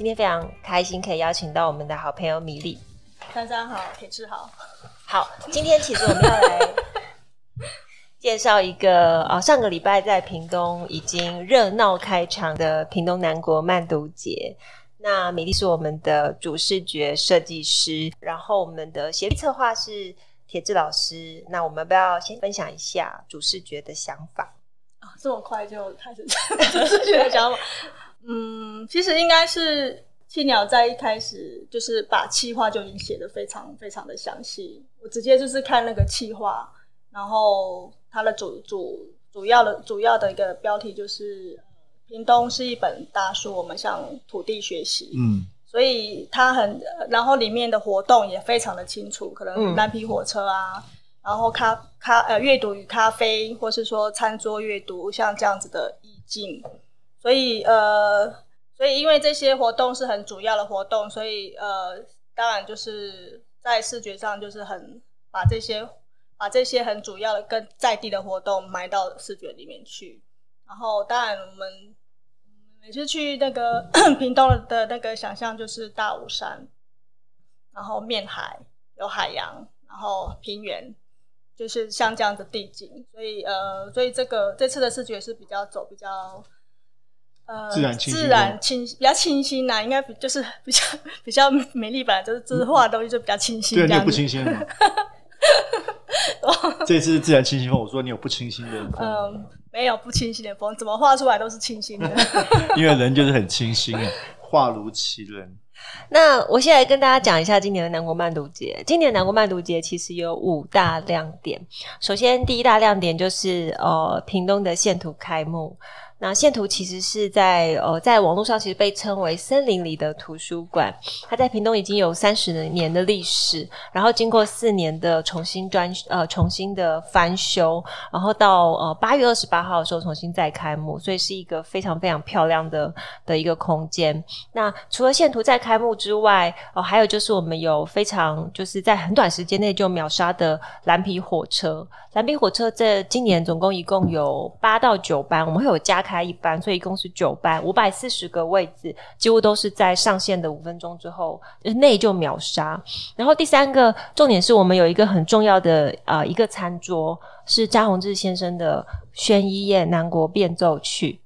今天非常开心，可以邀请到我们的好朋友米粒。珊珊好，铁志好。好，今天其实我们要来介绍一个哦，上个礼拜在屏东已经热闹开场的屏东南国慢读节。那米粒是我们的主视觉设计师，然后我们的协力策划是铁志老师。那我们要不要先分享一下主视觉的想法？啊，这么快就开始主视觉的想法？嗯，其实应该是青鸟在一开始就是把企划就已经写的非常非常的详细。我直接就是看那个企划，然后它的主主主要的主要的一个标题就是“屏东是一本大书，我们向土地学习”。嗯，所以它很，然后里面的活动也非常的清楚，可能蓝皮火车啊，嗯、然后咖咖呃阅读与咖啡，或是说餐桌阅读，像这样子的意境。所以呃，所以因为这些活动是很主要的活动，所以呃，当然就是在视觉上就是很把这些把这些很主要的跟在地的活动埋到视觉里面去。然后当然我们每次去那个 屏东的那个想象就是大武山，然后面海有海洋，然后平原，就是像这样的地景。所以呃，所以这个这次的视觉是比较走比较。呃，自然清新，自然清比较清新呐、啊，应该就是 比较比较美丽吧，就是就是画的东西就比较清新。对，你有不清新的吗？这次自然清新风，我说你有不清新的风。嗯，没有不清新的风，怎么画出来都是清新的。因为人就是很清新啊，画如其人。那我现在跟大家讲一下今年的南国漫读节。今年的南国漫读节其实有五大亮点。首先，第一大亮点就是呃，屏东的线图开幕。那线图其实是在呃，在网络上其实被称为森林里的图书馆，它在屏东已经有三十年的历史，然后经过四年的重新专呃重新的翻修，然后到呃八月二十八号的时候重新再开幕，所以是一个非常非常漂亮的的一个空间。那除了线图再开幕之外，哦、还有就是我们有非常就是在很短时间内就秒杀的蓝皮火车。蓝皮火车这今年总共一共有八到九班，我们会有加开开一班，所以一共是九班，五百四十个位置，几乎都是在上线的五分钟之后内就秒杀。然后第三个重点是我们有一个很重要的呃一个餐桌，是詹宏志先生的宣一宴南国变奏曲。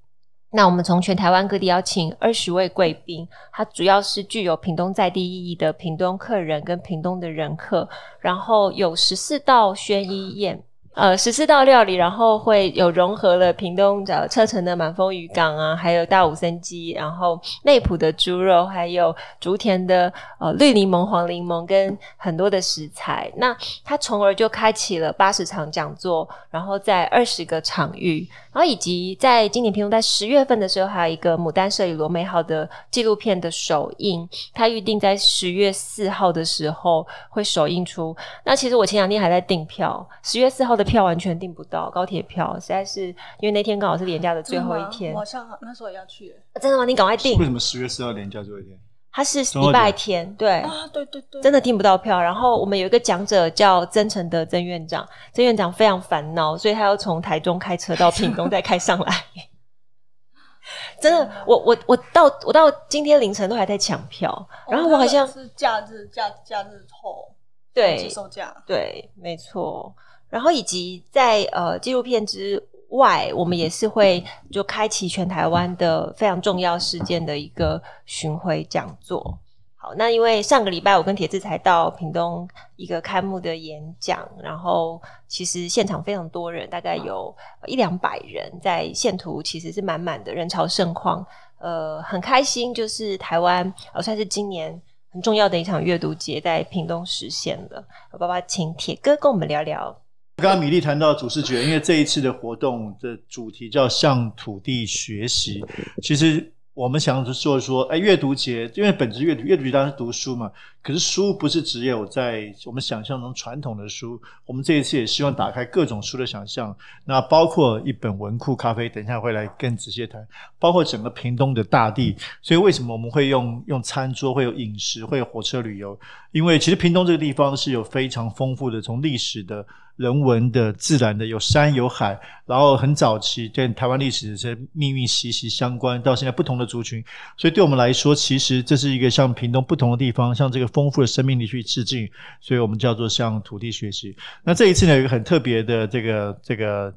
那我们从全台湾各地邀请二十位贵宾，他主要是具有屏东在地意义的屏东客人跟屏东的人客，然后有十四道宣一宴。呃，十四道料理，然后会有融合了屏东的车城的满丰渔港啊，还有大武森鸡，然后内埔的猪肉，还有竹田的呃绿柠檬、黄柠檬跟很多的食材。那它从而就开启了八十场讲座，然后在二十个场域，然后以及在今年屏东在十月份的时候，还有一个牡丹社与罗美好的纪录片的首映，它预定在十月四号的时候会首映出。那其实我前两天还在订票，十月四号的。票完全订不到，高铁票实在是因为那天刚好是连假的最后一天。我好像那时候也要去，啊，真的吗？你赶快订。为什么十月四号连假最后一天？它是礼拜天，对啊，对对对，真的订不到票。然后我们有一个讲者叫曾诚德曾院长，曾院长非常烦恼，所以他要从台中开车到屏东再开上来。真的，我我我到我到今天凌晨都还在抢票，然后我好像是假日假假日后对接受假，对，没错。然后以及在呃纪录片之外，我们也是会就开启全台湾的非常重要事件的一个巡回讲座。好，那因为上个礼拜我跟铁志才到屏东一个开幕的演讲，然后其实现场非常多人，大概有一两百人，在线图其实是满满的人潮盛况，呃，很开心，就是台湾呃算是今年很重要的一场阅读节在屏东实现了。我爸爸请铁哥跟我们聊聊。刚刚米粒谈到主视觉，因为这一次的活动的主题叫向土地学习。其实我们想说说，哎，阅读节，因为本质阅读，阅读节当然是读书嘛。可是书不是只有在我们想象中传统的书，我们这一次也希望打开各种书的想象。那包括一本文库咖啡，等一下会来更仔细谈。包括整个屏东的大地，所以为什么我们会用用餐桌，会有饮食，会有火车旅游？因为其实屏东这个地方是有非常丰富的，从历史的。人文的、自然的，有山有海，然后很早期跟台湾历史是密密息息相关，到现在不同的族群，所以对我们来说，其实这是一个向屏东不同的地方，向这个丰富的生命力去致敬，所以我们叫做向土地学习。那这一次呢，有一个很特别的这个这个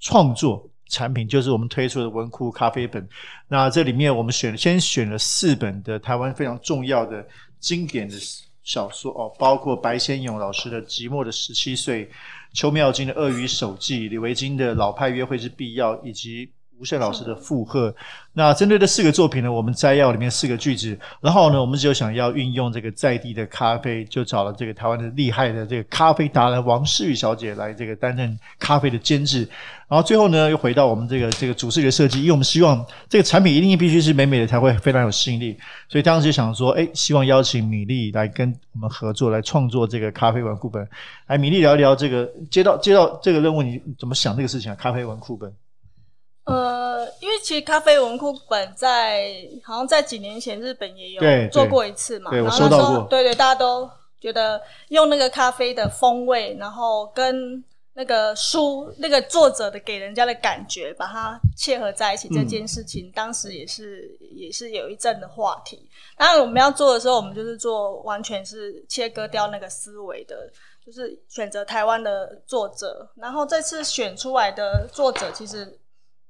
创作产品，就是我们推出的文库咖啡本。那这里面我们选先选了四本的台湾非常重要的经典的。小说哦，包括白先勇老师的《寂寞的十七岁》，邱妙金的《鳄鱼手记》，李维京的《老派约会之必要》，以及吴胜老师的《附和》。那针对这四个作品呢，我们摘要里面四个句子，然后呢，我们就想要运用这个在地的咖啡，就找了这个台湾的厉害的这个咖啡达人王诗雨小姐来这个担任咖啡的监制，然后最后呢，又回到我们这个这个主视觉设计，因为我们希望这个产品一定必须是美美的才会非常有吸引力，所以当时就想说，哎，希望邀请米粒来跟我们合作来创作这个咖啡文库本，来米粒聊一聊这个接到接到这个任务，你怎么想这个事情啊？咖啡文库本。呃，因为其实咖啡文库本在好像在几年前日本也有做过一次嘛，然后那时候我收到过。对对，大家都觉得用那个咖啡的风味，然后跟那个书那个作者的给人家的感觉，把它切合在一起，这件事情、嗯、当时也是也是有一阵的话题。当然我们要做的时候，我们就是做完全是切割掉那个思维的，就是选择台湾的作者，然后这次选出来的作者其实。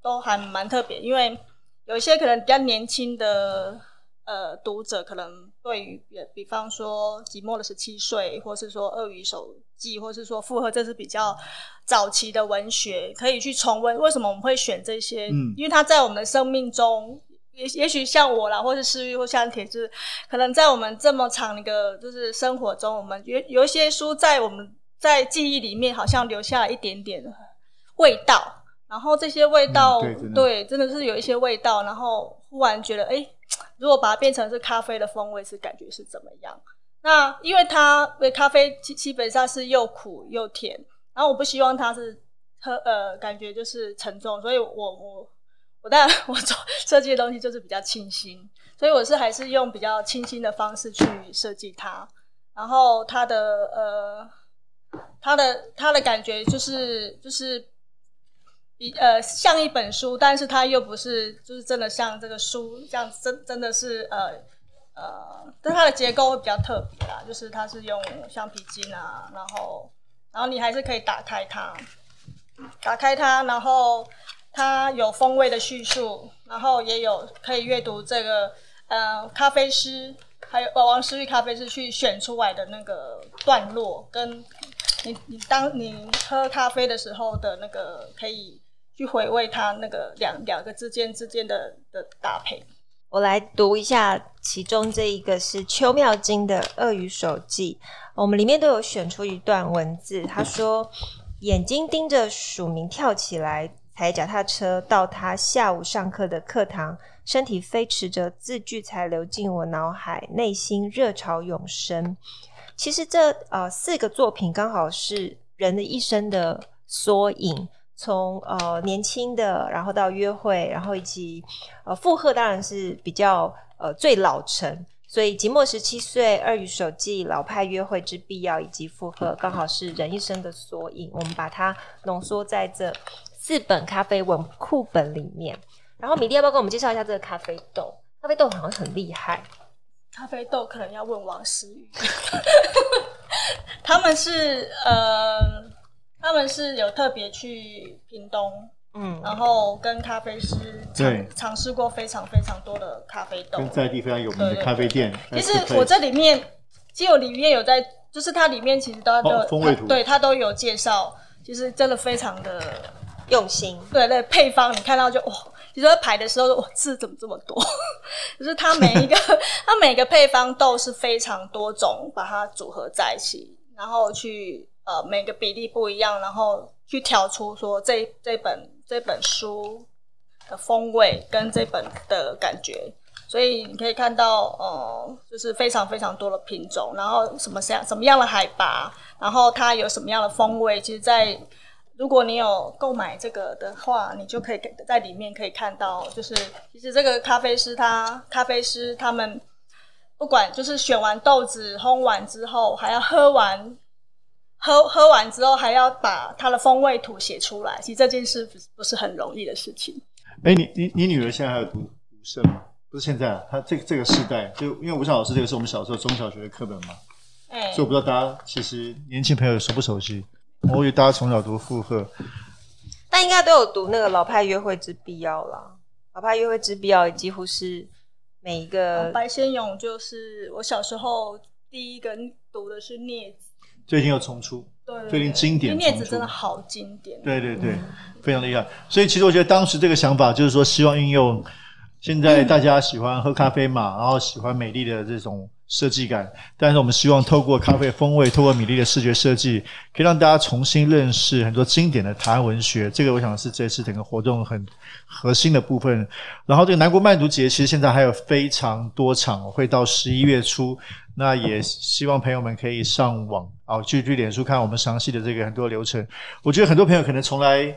都还蛮特别，因为有一些可能比较年轻的呃读者，可能对于比方说《寂寞的十七岁》，或是说《鳄鱼手记》，或是说《负荷》，这是比较早期的文学，可以去重温。为什么我们会选这些？嗯，因为它在我们的生命中，也也许像我啦，或是诗玉，或像铁志，可能在我们这么长一个就是生活中，我们有有一些书在我们在记忆里面，好像留下了一点点味道。然后这些味道，嗯、对，真对，真的是有一些味道。然后忽然觉得，哎，如果把它变成是咖啡的风味，是感觉是怎么样？那因为它的咖啡基基本上是又苦又甜，然后我不希望它是喝呃，感觉就是沉重，所以我我我当然 我做设计的东西就是比较清新，所以我是还是用比较清新的方式去设计它。然后它的呃，它的它的感觉就是就是。比呃像一本书，但是它又不是，就是真的像这个书这样，真真的是呃呃，但它的结构会比较特别啦，就是它是用橡皮筋啊，然后然后你还是可以打开它，打开它，然后它有风味的叙述，然后也有可以阅读这个呃咖啡师还有王思玉咖啡师去选出来的那个段落，跟你你当你喝咖啡的时候的那个可以。去回味它那个两两个之间之间的的搭配。我来读一下，其中这一个是邱妙金的《鳄鱼手记》，我们里面都有选出一段文字。他说：“眼睛盯着署名跳起来，踩脚踏车到他下午上课的课堂，身体飞驰着，字句才流进我脑海，内心热潮涌生。”其实这呃四个作品刚好是人的一生的缩影。从呃年轻的，然后到约会，然后以及呃负荷，当然是比较呃最老成，所以即墨十七岁、鳄鱼手记、老派约会之必要以及负荷，刚好是人一生的缩影。我们把它浓缩在这四本咖啡文库本里面。然后米粒要不要跟我们介绍一下这个咖啡豆？咖啡豆好像很厉害。咖啡豆可能要问王诗雨，他们是呃。他们是有特别去屏东，嗯，然后跟咖啡师尝尝试过非常非常多的咖啡豆，跟在地非常有名的咖啡店。其实我这里面，其实我里面有在，就是它里面其实都有风味图，对它都有介绍，其实真的非常的用心。对对，配方你看到就哇，其实在排的时候，哇，字怎么这么多？就是它每一个，它每个配方豆是非常多种，把它组合在一起，然后去。呃，每个比例不一样，然后去调出说这这本这本书的风味跟这本的感觉。所以你可以看到，呃，就是非常非常多的品种，然后什么像什么样的海拔，然后它有什么样的风味。其实，在如果你有购买这个的话，你就可以在里面可以看到，就是其实这个咖啡师他咖啡师他们不管就是选完豆子烘完之后，还要喝完喝喝完之后还要把它的风味图写出来。其实这件事不不是很容易的事情。哎，你你你女儿现在还有读读圣吗？不是现在，啊，她这个这个世代，就因为吴晓老师这个是我们小时候中小学的课本嘛，哎，所以我不知道大家其实年轻朋友熟不熟悉。我以为大家从小读附和，但应该都有读那个《老派约会之必要》啦，《老派约会之必要》也几乎是每一个。白先勇就是我小时候第一个读的是《镊子》，最近又重出，对，对，对，最近经典重出，镊子真的好经典，对对对，嗯、非常厉害。所以其实我觉得当时这个想法就是说，希望运用。现在大家喜欢喝咖啡嘛，然后喜欢美丽的这种设计感，但是我们希望透过咖啡的风味，透过米粒的视觉设计，可以让大家重新认识很多经典的台湾文学。这个我想是这次整个活动很核心的部分。然后这个南国漫读节其实现在还有非常多场，会到十一月初。那也希望朋友们可以上网啊，去去脸书看我们详细的这个很多流程。我觉得很多朋友可能从来。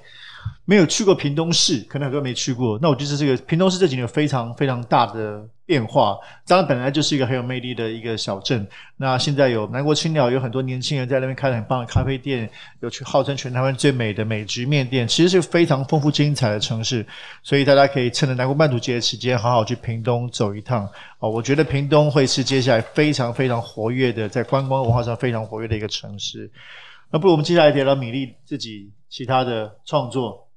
没有去过屏东市，可能很多没去过。那我觉得这个屏东市这几年有非常非常大的变化。当然，本来就是一个很有魅力的一个小镇。那现在有南国青鸟，有很多年轻人在那边开了很棒的咖啡店，有去号称全台湾最美的美菊面店，其实是非常丰富精彩的城市。所以大家可以趁着南国漫读节的时间，好好去屏东走一趟。哦，我觉得屏东会是接下来非常非常活跃的，在观光文化上非常活跃的一个城市。那不如我们接下来聊聊米粒自己其他的创作。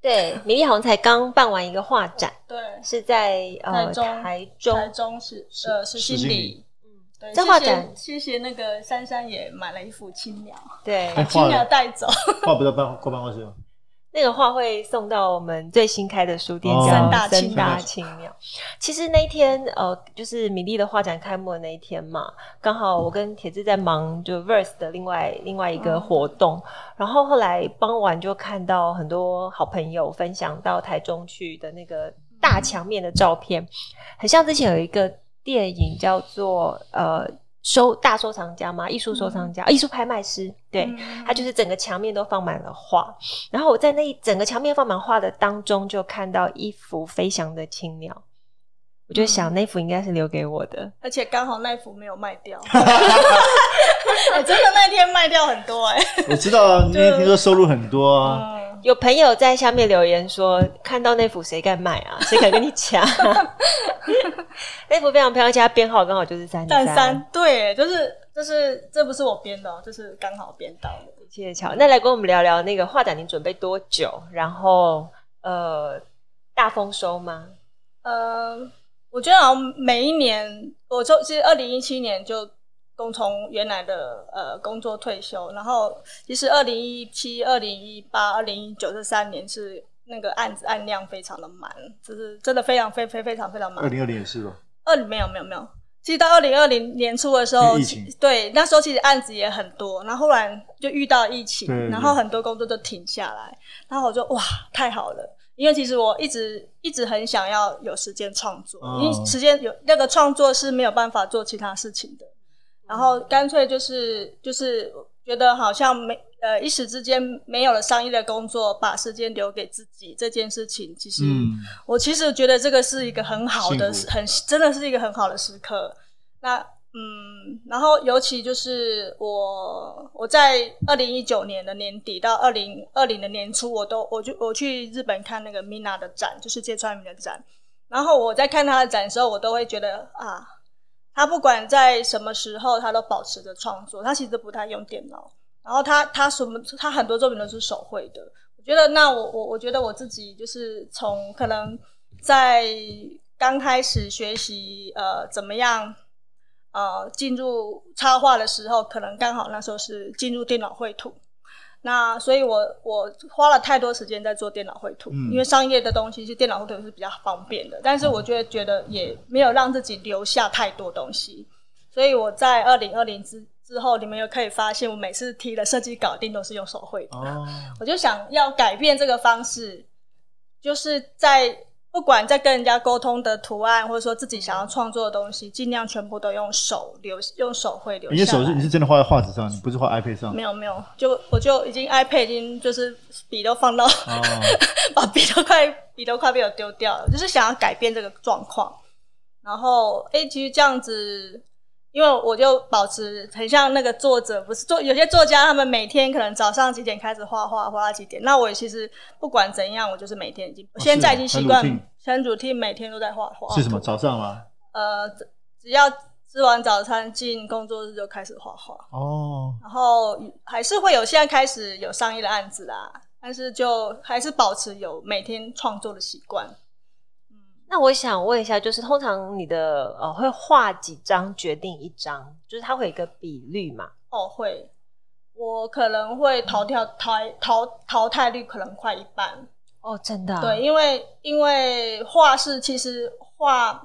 对，米丽好像才刚办完一个画展，对，是在呃台中，台中，台中市呃是心里，嗯，对，这画展。谢谢那个珊珊也买了一幅青鸟，对，把青鸟带走，画不到办过办公室吗？那个画会送到我们最新开的书店，哦、三大三大青鸟。其实那一天，呃，就是米粒的画展开幕的那一天嘛，刚好我跟铁志在忙就 Verse 的另外另外一个活动，嗯、然后后来傍晚就看到很多好朋友分享到台中去的那个大墙面的照片，很像之前有一个电影叫做呃。收大收藏家吗？艺术收藏家，艺术、嗯、拍卖师，对，嗯、他就是整个墙面都放满了画。然后我在那一整个墙面放满画的当中，就看到一幅飞翔的青鸟。我就想，那幅应该是留给我的，而且刚好那幅没有卖掉。欸、真的那天卖掉很多哎、欸！我知道啊，那天听说收入很多啊。嗯有朋友在下面留言说：“看到那幅谁敢买啊？谁敢跟你抢？那幅非常漂亮，加编号刚好就是三三三。对，就是就是，这不是我编的，就是刚好编到的。谢谢乔。那来跟我们聊聊那个画展，你准备多久？然后呃，大丰收吗？呃，我觉得好像每一年，我就其实二零一七年就。工从原来的呃工作退休，然后其实二零一七、二零一八、二零一九这三年是那个案子案量非常的满，就是真的非常非非非常非常满。二零二零也是吧？二零没有没有没有，其实到二零二零年初的时候，对那时候其实案子也很多，然后忽然就遇到疫情，对对对，然后很多工作都停下来，然后我就哇太好了，因为其实我一直一直很想要有时间创作，哦、因为时间有那个创作是没有办法做其他事情的。然后干脆就是就是觉得好像没呃一时之间没有了商业的工作，把时间留给自己这件事情，其实、嗯、我其实觉得这个是一个很好的福很真的是一个很好的时刻。那嗯，然后尤其就是我我在二零一九年的年底到二零二零的年初，我都我就我去日本看那个 Mina 的展，就是芥川明的展。然后我在看他的展的时候，我都会觉得啊。他不管在什么时候，他都保持着创作。他其实不太用电脑，然后他他什么，他很多作品都是手绘的。我觉得，那我我我觉得我自己就是从可能在刚开始学习呃怎么样呃进入插画的时候，可能刚好那时候是进入电脑绘图。那所以我，我我花了太多时间在做电脑绘图，嗯、因为商业的东西是电脑绘图是比较方便的。但是，我觉得觉得也没有让自己留下太多东西。所以我在二零二零之之后，你们又可以发现，我每次提的设计稿定都是用手绘的。哦、我就想要改变这个方式，就是在。不管在跟人家沟通的图案，或者说自己想要创作的东西，尽量全部都用手留，用手绘留下。你的手是你是真的画在画纸上，你不是画 iPad 上？没有没有，就我就已经 iPad 已经就是笔都放到，哦、把笔都快笔都快被我丢掉了，就是想要改变这个状况。然后，哎、欸，其实这样子。因为我就保持很像那个作者，不是作有些作家，他们每天可能早上几点开始画画，画到几点。那我其实不管怎样，我就是每天已经，哦、现在已经习惯，很 routine 每天都在画画。是什么？早上吗？呃，只要吃完早餐进工作室就开始画画。哦。然后还是会有现在开始有商业的案子啦，但是就还是保持有每天创作的习惯。那我想问一下，就是通常你的呃会画几张决定一张，就是它会有一个比率嘛？哦，会，我可能会淘汰淘淘淘汰率可能快一半。哦，真的啊？对，因为因为画是其实画，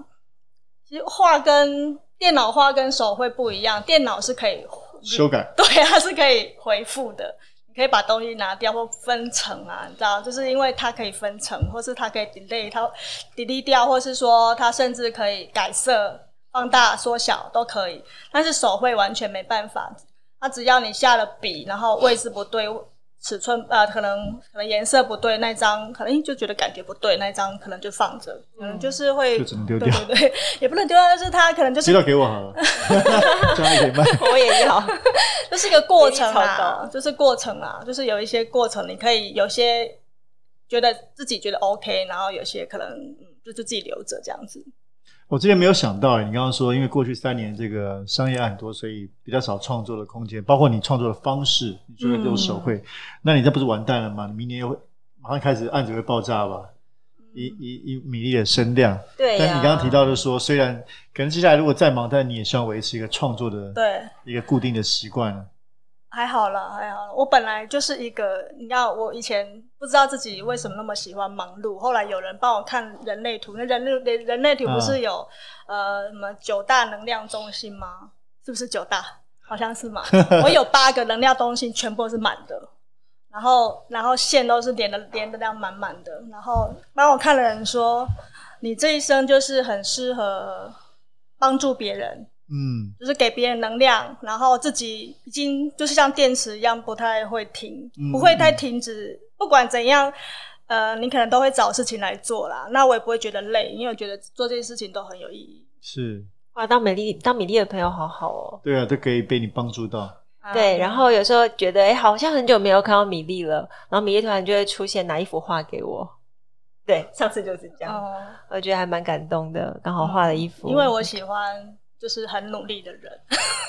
其实画跟电脑画跟手绘不一样，电脑是可以修改，对，它是可以回复的。可以把东西拿掉或分层啊，你知道，就是因为它可以分层，或是它可以 delay，它 delete 掉，或是说它甚至可以改色、放大、缩小都可以。但是手绘完全没办法，它只要你下了笔，然后位置不对。尺寸呃，可能可能颜色不对，那张可能就觉得感觉不对，那张可能就放着，可能就是会就只能丢掉，对对对，也不能丢掉，但是它可能就是。我好了，这样可以卖。我也要，就是一个过程啊，就是过程啊，就是有一些过程，你可以有些觉得自己觉得 OK，然后有些可能嗯，就就自己留着这样子。我之前没有想到，你刚刚说，因为过去三年这个商业案很多，所以比较少创作的空间，包括你创作的方式，你觉得都是手绘，嗯、那你这不是完蛋了吗？你明年又会马上开始案子会爆炸吧？一、一、一米粒的声量，对、啊。但你刚刚提到的说，虽然可能接下来如果再忙，但你也希望维持一个创作的对一个固定的习惯。还好了，还好了。我本来就是一个，你知道，我以前不知道自己为什么那么喜欢忙碌。后来有人帮我看人类图，那人类人类图不是有、啊、呃什么九大能量中心吗？是不是九大？好像是嘛。我有八个能量中心，全部都是满的，然后然后线都是连的连的这样满满的。然后帮我看的人说，你这一生就是很适合帮助别人。嗯，就是给别人能量，然后自己已经就是像电池一样，不太会停，嗯、不会太停止。不管怎样，呃，你可能都会找事情来做啦。那我也不会觉得累，因为我觉得做这些事情都很有意义。是哇，当美丽当米粒的朋友好好哦。对啊，都可以被你帮助到。对，然后有时候觉得哎，好像很久没有看到米粒了，然后米粒突然就会出现拿一幅画给我。对，上次就是这样，哦、我觉得还蛮感动的，刚好画了一幅，因为我喜欢。就是很努力的人，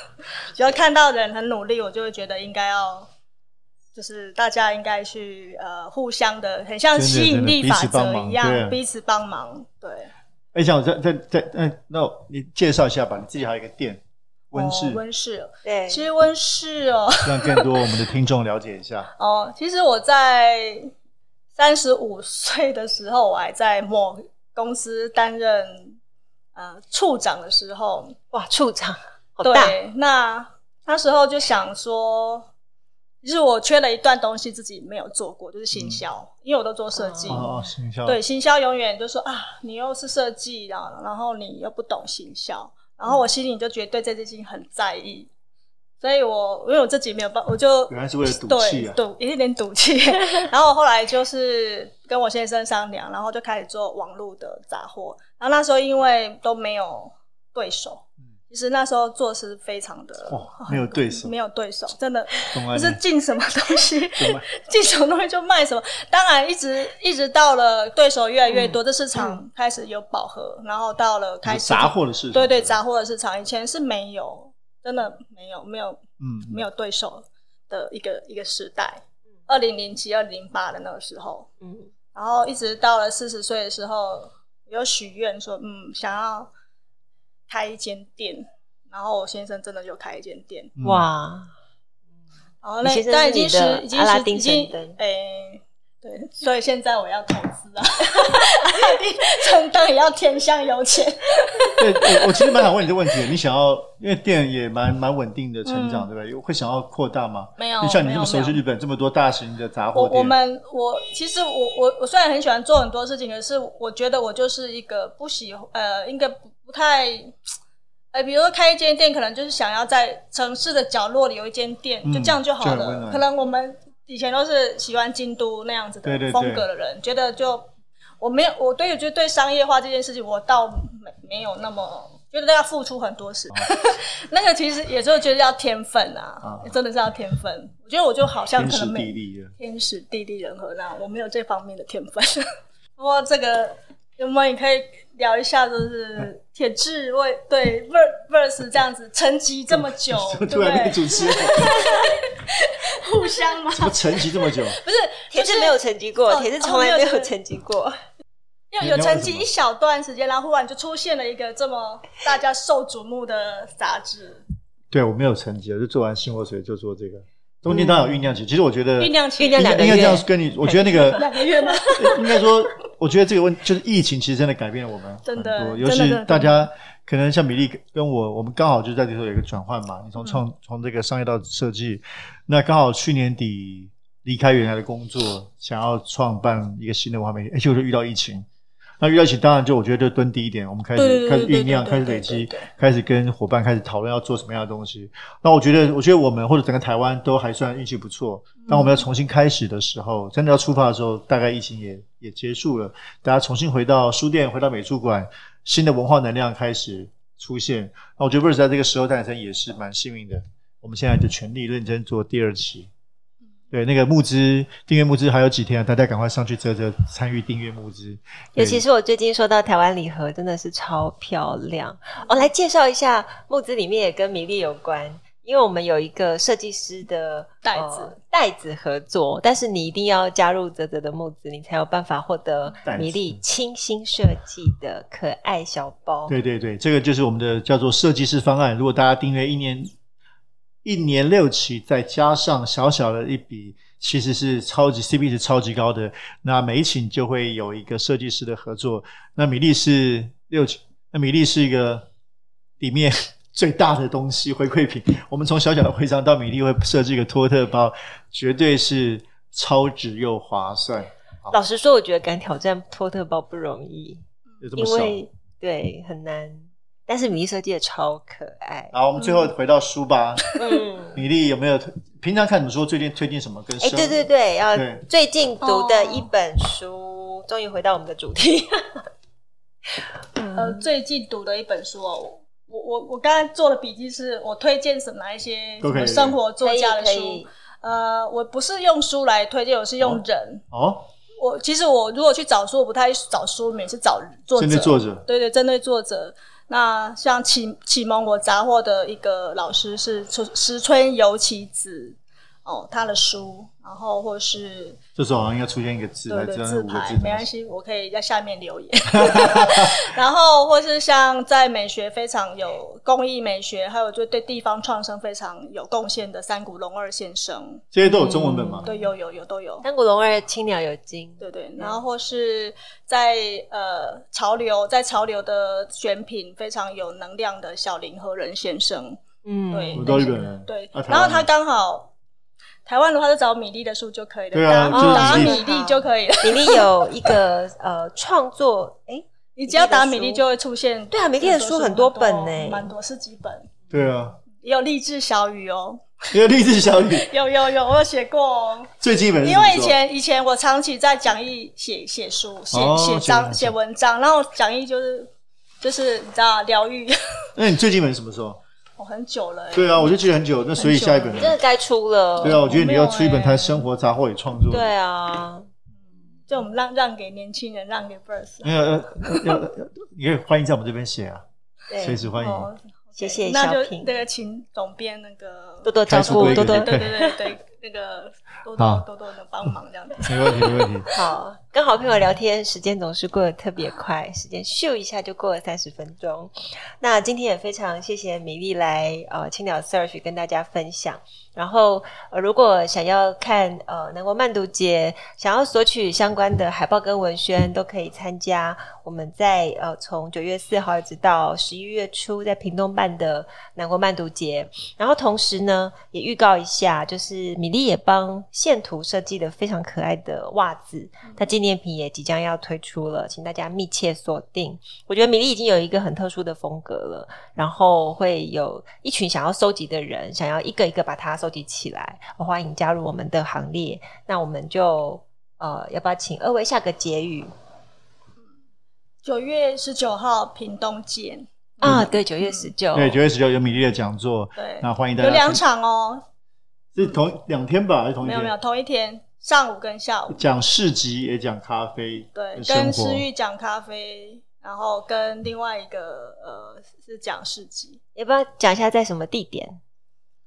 只要看到人很努力，我就会觉得应该要，就是大家应该去呃互相的，很像吸引力法则一样，彼此帮忙。对。哎，像我再再再，嗯，那你介绍一下吧，你自己还有一个店，温室。温室，对，其实温室哦，让更多我们的听众了解一下。哦，其实我在三十五岁的时候，我还在某公司担任。呃，处长的时候，哇，处长，好大。对，那那时候就想说，其实我缺了一段东西，自己没有做过，就是行销，嗯、因为我都做设计。哦，行销。对，行销永远就说啊，你又是设计，的然后你又不懂行销，然后我心里就觉得对这件事情很在意。所以我因为我自己没有办，我就原来是为了赌气啊，赌，有点赌气。然后我后来就是跟我先生商量，然后就开始做网络的杂货。然后那时候因为都没有对手，其实那时候做是非常的哦，没有对手，没有对手，真的就是进什么东西，进什么东西就卖什么。当然，一直一直到了对手越来越多，这市场开始有饱和，然后到了开始杂货的市场，对对，杂货的市场以前是没有。真的没有没有，嗯，没有对手的一个一个时代。二零零七、二零零八的那个时候，嗯，然后一直到了四十岁的时候，有许愿说，嗯，想要开一间店。然后我先生真的就开一间店，哇！然后那但已经是已经是已经诶。对，所以现在我要投资啊，阿拉丁充当也要天上有钱。对，我我其实蛮想问你这个问题，你想要，因为店也蛮蛮稳定的成长，嗯、对不对？会想要扩大吗？没有，就像你这么熟悉日本这么多大型的杂货店，我我们我其实我我我虽然很喜欢做很多事情，可是我觉得我就是一个不喜呃，应该不不太，哎，比如说开一间店，可能就是想要在城市的角落里有一间店，嗯、就这样就好了。可能我们以前都是喜欢京都那样子的风格的人，对对对，觉得就。我没有，我对我觉得对商业化这件事情，我倒没没有那么觉得要付出很多时间。哦、那个其实也就觉得要天分啊，哦、真的是要天分。我觉得我就好像可能没天时地利，天时地利人和那，我没有这方面的天分。不过这个有没有你可以聊一下，就是 铁志为对 Verse 这样子沉寂这么久，对不对？主持人 互相吗？怎么沉寂这么久？不是铁志没有沉寂过，铁志从来没有沉寂过。有有沉寂一小段时间，然后忽然就出现了一个这么大家受瞩目的杂志。对，我没有沉寂，就做完新活水就做这个，中间当然有酝酿期。其实我觉得酝酿期酝酿两个月，应该这样跟你，我觉得那个两个月吗？应该说，我觉得这个问就是疫情，其实真的改变了我们 很多，尤其大家可能像米粒跟我，我们刚好就在这时候有一个转换嘛。你从创从这个商业到设计，那刚好去年底离开原来的工作，想要创办一个新的文化媒体，而且我就遇到疫情。那遇到一起，当然就我觉得就蹲低一点，我们开始开始酝酿，开始累积，开始跟伙伴开始讨论要做什么样的东西。那我觉得，我觉得我们或者整个台湾都还算运气不错。当我们要重新开始的时候，真的要出发的时候，大概疫情也也结束了，大家重新回到书店，回到美术馆，新的文化能量开始出现。那我觉得 Verse 在这个时候诞生也是蛮幸运的。我们现在就全力认真做第二期。对，那个募资订阅募资还有几天啊？大家赶快上去啧啧参与订阅募资。尤其是我最近收到台湾礼盒，真的是超漂亮。我、哦、来介绍一下募资里面也跟米粒有关，因为我们有一个设计师的袋子袋、呃、子合作，但是你一定要加入泽泽的募资，你才有办法获得米粒清新设计的可爱小包。对对对，这个就是我们的叫做设计师方案。如果大家订阅一年。一年六期，再加上小小的一笔，其实是超级 CP 值超级高的。那每一期就会有一个设计师的合作。那米粒是六期，那米粒是一个里面 最大的东西回馈品。我们从小小的徽章到米粒会设计一个托特包，绝对是超值又划算。老实说，我觉得敢挑战托特包不容易，因为对很难。但是米粒设计的超可爱。好，我们最后回到书吧。嗯，米粒有没有平常看什么书？最近推荐什么？跟哎，对对对，要最近读的一本书，终于回到我们的主题。呃，最近读的一本书哦，我我我刚才做的笔记是我推荐什么哪一些生活作家的书。呃，我不是用书来推荐，我是用人。哦。我其实我如果去找书，我不太找书名，是找作者。针对作者。对对，针对作者。那像启启蒙我杂货的一个老师是石春游其子哦，他的书，然后或是这时候好像应该出现一个字，对对，字牌没关系，我可以在下面留言。然后或是像在美学非常有工艺美学，还有就对地方创生非常有贡献的三谷龙二先生，这些都有中文本吗？嗯、对，有有有都有。三谷龙二青鸟有金，对对。然后或是在呃潮流，在潮流的选品非常有能量的小林和仁先生，嗯，对，我都日本人，对。然后他刚好。台湾的话，就找米粒的书就可以了。对啊，打米粒就可以了。米粒有一个呃创作，哎，你只要打米粒就会出现。对啊，米粒的书很多本呢，蛮多是几本。对啊，也有励志小语哦，也有励志小语，有有有，我有写过哦。最基本，因为以前以前我长期在讲义写写书、写写章、写文章，然后讲义就是就是你知道疗愈。那你最基本什么时候？很久了，对啊，我就记得很久。那所以下一本真的该出了。对啊，我觉得你要出一本谈生活杂货与创作。对啊，就我们让让给年轻人，让给 Verse。没有要要，你可以欢迎在我们这边写啊，随时欢迎。谢谢那就那个请总编那个多多照顾，多多对对对 对，那个多多多多的帮忙这样子。没问题，没问题。好。跟好朋友聊天，时间总是过得特别快，时间咻一下就过了三十分钟。那今天也非常谢谢米粒来呃青鸟 Search 跟大家分享。然后呃，如果想要看呃南国漫读节，想要索取相关的海报跟文宣，都可以参加我们在呃从九月四号一直到十一月初在屏东办的南国漫读节。然后同时呢，也预告一下，就是米粒也帮线图设计的非常可爱的袜子，它纪念品也即将要推出了，请大家密切锁定。我觉得米粒已经有一个很特殊的风格了，然后会有一群想要收集的人，想要一个一个把它。收集起来，欢迎加入我们的行列。那我们就呃，要不要请二位下个结语？九月十九号屏东见啊！对，九月十九，对，九月十九有米粒的讲座，对，那欢迎大家。有两场哦，是同两天吧？还是同一天？没有没有，同一天，上午跟下午讲市集也讲咖啡，对，跟诗玉讲咖啡，然后跟另外一个呃是讲市集，要不要讲一下在什么地点？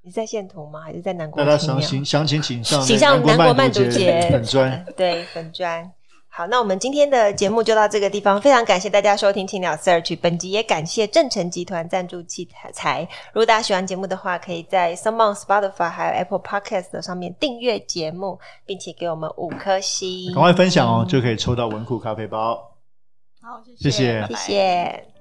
你在线图吗？还是在南国？大家详情详情请上请上南国慢读节粉专 对粉专。好，那我们今天的节目就到这个地方，非常感谢大家收听青鸟 Search。本集也感谢正成集团赞助器材。如果大家喜欢节目的话，可以在 s o m e o n Spotify 还有 Apple Podcast 上面订阅节目，并且给我们五颗星。赶快分享哦，嗯、就可以抽到文库咖啡包。好，谢谢，谢谢。谢谢。